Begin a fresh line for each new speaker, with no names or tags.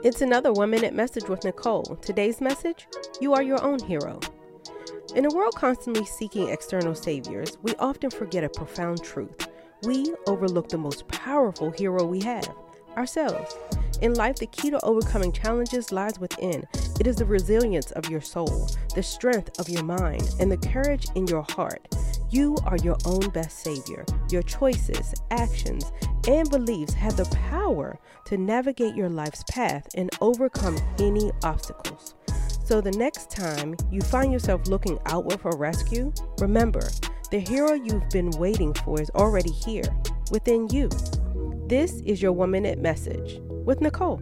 It's another one minute message with Nicole. Today's message You are your own hero. In a world constantly seeking external saviors, we often forget a profound truth. We overlook the most powerful hero we have ourselves. In life, the key to overcoming challenges lies within. It is the resilience of your soul, the strength of your mind, and the courage in your heart. You are your own best savior. Your choices, actions, and beliefs have the power to navigate your life's path and overcome any obstacles. So the next time you find yourself looking outward for rescue, remember the hero you've been waiting for is already here within you. This is your one minute message with Nicole.